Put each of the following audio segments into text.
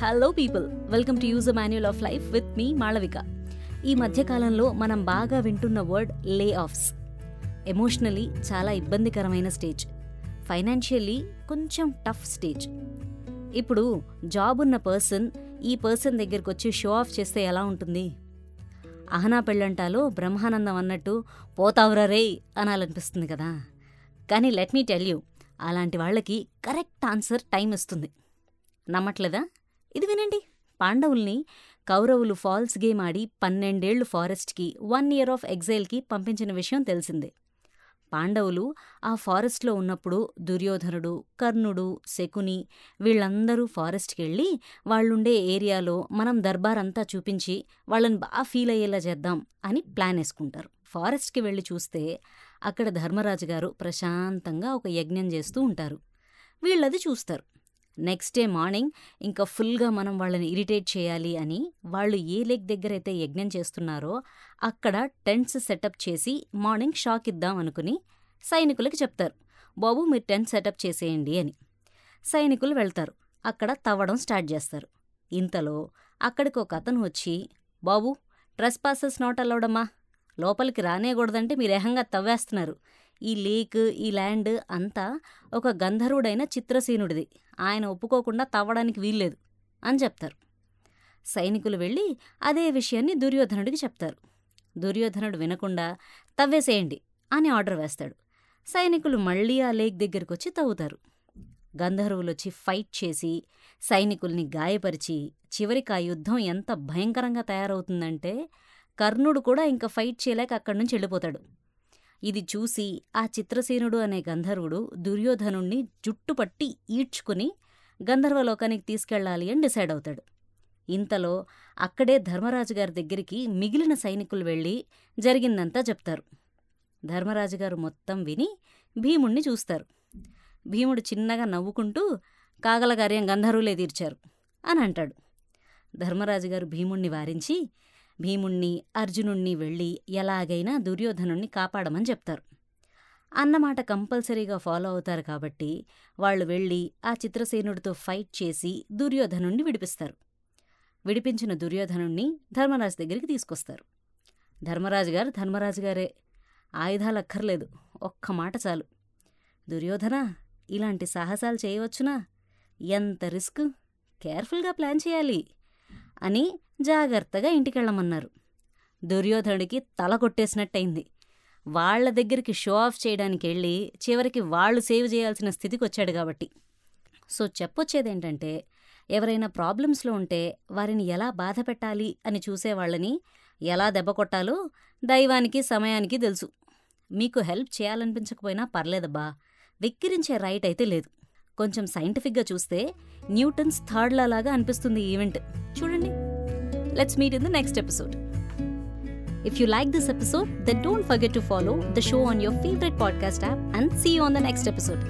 Hello people welcome to use manual of life with me Malavika ఈ మధ్యకాలంలో మనం బాగా వింటున్న వర్డ్ లే ఆఫ్స్ ఎమోషనలీ చాలా ఇబ్బందికరమైన స్టేజ్ ఫైనాన్షియల్లీ కొంచెం టఫ్ స్టేజ్ ఇప్పుడు జాబ్ ఉన్న పర్సన్ ఈ పర్సన్ దగ్గరికి వచ్చి షో ఆఫ్ చేస్తే ఎలా ఉంటుంది? అహనా పెళ్ళంటాలో బ్రహ్మానందం అన్నట్టు పోతావురా రే అనాలనిపిస్తుంది కదా. కానీ లెట్ మీ టెల్ యూ అలాంటి వాళ్ళకి కరెక్ట్ ఆన్సర్ టైం ఇస్తుంది. నమ్మట్లేదా? ఇది వినండి పాండవుల్ని కౌరవులు ఫాల్స్ గేమ్ ఆడి పన్నెండేళ్ళు ఫారెస్ట్కి వన్ ఇయర్ ఆఫ్ ఎగ్జైల్కి పంపించిన విషయం తెలిసిందే. పాండవులు ఆ ఫారెస్ట్లో ఉన్నప్పుడు దుర్యోధనుడు కర్ణుడు శకుని వీళ్ళందరూ ఫారెస్ట్కి వెళ్ళి వాళ్ళుండే ఏరియాలో మనం దర్బార్ అంతా చూపించి వాళ్ళని బాగా ఫీల్ అయ్యేలా చేద్దాం అని ప్లాన్ వేసుకుంటారు. ఫారెస్ట్కి వెళ్ళి చూస్తే అక్కడ ధర్మరాజు గారు ప్రశాంతంగా ఒక యజ్ఞం చేస్తూ ఉంటారు. వీళ్ళది చూస్తారు. నెక్స్ట్ డే మార్నింగ్ ఇంకా ఫుల్గా మనం వాళ్ళని ఇరిటేట్ చేయాలి అని వాళ్ళు ఏ లేక్ దగ్గర అయితే యజ్ఞం చేస్తున్నారో అక్కడ టెంట్స్ సెటప్ చేసి మార్నింగ్ షాక్ ఇద్దాం అనుకుని సైనికులకి చెప్తారు. బాబు మీరు టెంట్ సెటప్ చేసేయండి అని. సైనికులు వెళ్తారు. అక్కడ తవ్వడం స్టార్ట్ చేస్తారు. ఇంతలో అక్కడికి ఒక అతను వచ్చి బాబు ట్రెస్ పాసెస్ నాట్ అలౌడమ్మా లోపలికి రానేకూడదంటే మీరు ఏహంగా తవ్వేస్తున్నారు. ఈ లేక్ ఈ ల్యాండ్ అంతా ఒక గంధర్వుడైన చిత్రసేనుడిది. ఆయన ఒప్పుకోకుండా తవ్వడానికి వీల్లేదు అని చెప్తారు. సైనికులు వెళ్ళి అదే విషయాన్ని దుర్యోధనుడికి చెప్తారు. దుర్యోధనుడు వినకుండా తవ్వేసేయండి అని ఆర్డర్ వేస్తాడు. సైనికులు మళ్ళీ ఆ లేక్ దగ్గరికి వచ్చి తవ్వుతారు. గంధర్వులు వచ్చి ఫైట్ చేసి సైనికుల్ని గాయపరిచి చివరికి ఆ యుద్ధం ఎంత భయంకరంగా తయారవుతుందంటే కర్ణుడు కూడా ఇంకా ఫైట్ చేయలేక అక్కడి నుంచి వెళ్ళిపోతాడు. ఇది చూసి ఆ చిత్రసేనుడు అనే గంధర్వుడు దుర్యోధనుణ్ణి జుట్టుపట్టి ఈడ్చుకుని గంధర్వలోకానికి తీసుకెళ్ళాలి అని డిసైడ్ అవుతాడు. ఇంతలో అక్కడే ధర్మరాజు గారి దగ్గరికి మిగిలిన సైనికులు వెళ్ళి జరిగిందంతా చెప్తారు. ధర్మరాజు గారు మొత్తం విని భీముణ్ణి చూస్తారు. భీముడు చిన్నగా నవ్వుకుంటూ కాగలగార్యం గంధర్వులే తీర్చారు అని అంటాడు. ధర్మరాజు గారు భీముణ్ణి వారించి భీముణ్ణి అర్జునుణ్ణి వెళ్ళి ఎలాగైనా దుర్యోధనుణ్ణి కాపాడమని చెప్తారు. అన్నమాట కంపల్సరీగా ఫాలో అవుతారు కాబట్టి వాళ్ళు వెళ్ళి ఆ చిత్రసేనుడితో ఫైట్ చేసి దుర్యోధనుణ్ణి విడిపిస్తారు. విడిపించిన దుర్యోధనుణ్ణి ధర్మరాజు దగ్గరికి తీసుకొస్తారు. ధర్మరాజు గారు ధర్మరాజు గారే ఆయుధాలు అక్కర్లేదు ఒక్క మాట చాలు. దుర్యోధన ఇలాంటి సాహసాలు చేయవచ్చునా? ఎంత రిస్క్? కేర్ఫుల్గా ప్లాన్ చేయాలి. అని జాగ్రత్తగా ఇంటికెళ్ళమన్నారు. దుర్యోధనుడికి తల కొట్టేసినట్టయింది. వాళ్ళ దగ్గరికి షో ఆఫ్ చేయడానికి వెళ్ళి చివరికి వాళ్ళు సేవ్ చేయాల్సిన స్థితికి వచ్చాడు కాబట్టి. సో చెప్పొచ్చేదేంటంటే ఎవరైనా ప్రాబ్లమ్స్లో ఉంటే వారిని ఎలా బాధ పెట్టాలి అని చూసేవాళ్ళని ఎలా దెబ్బ కొట్టాలో దైవానికి సమయానికి తెలుసు. మీకు హెల్ప్ చేయాలనిపించకపోయినా పర్లేదబ్బా. వెక్కిరించే రైట్ అయితే లేదు. కొంచెం సైంటిఫిక్గా చూస్తే న్యూటన్స్ థర్డ్ లాగా అనిపిస్తుంది ఈవెంట్ చూడండి let's meet in the next episode if you like this episode then don't forget to follow the show on your favourite podcast app and see on the next episode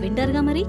వింటారుగా మరి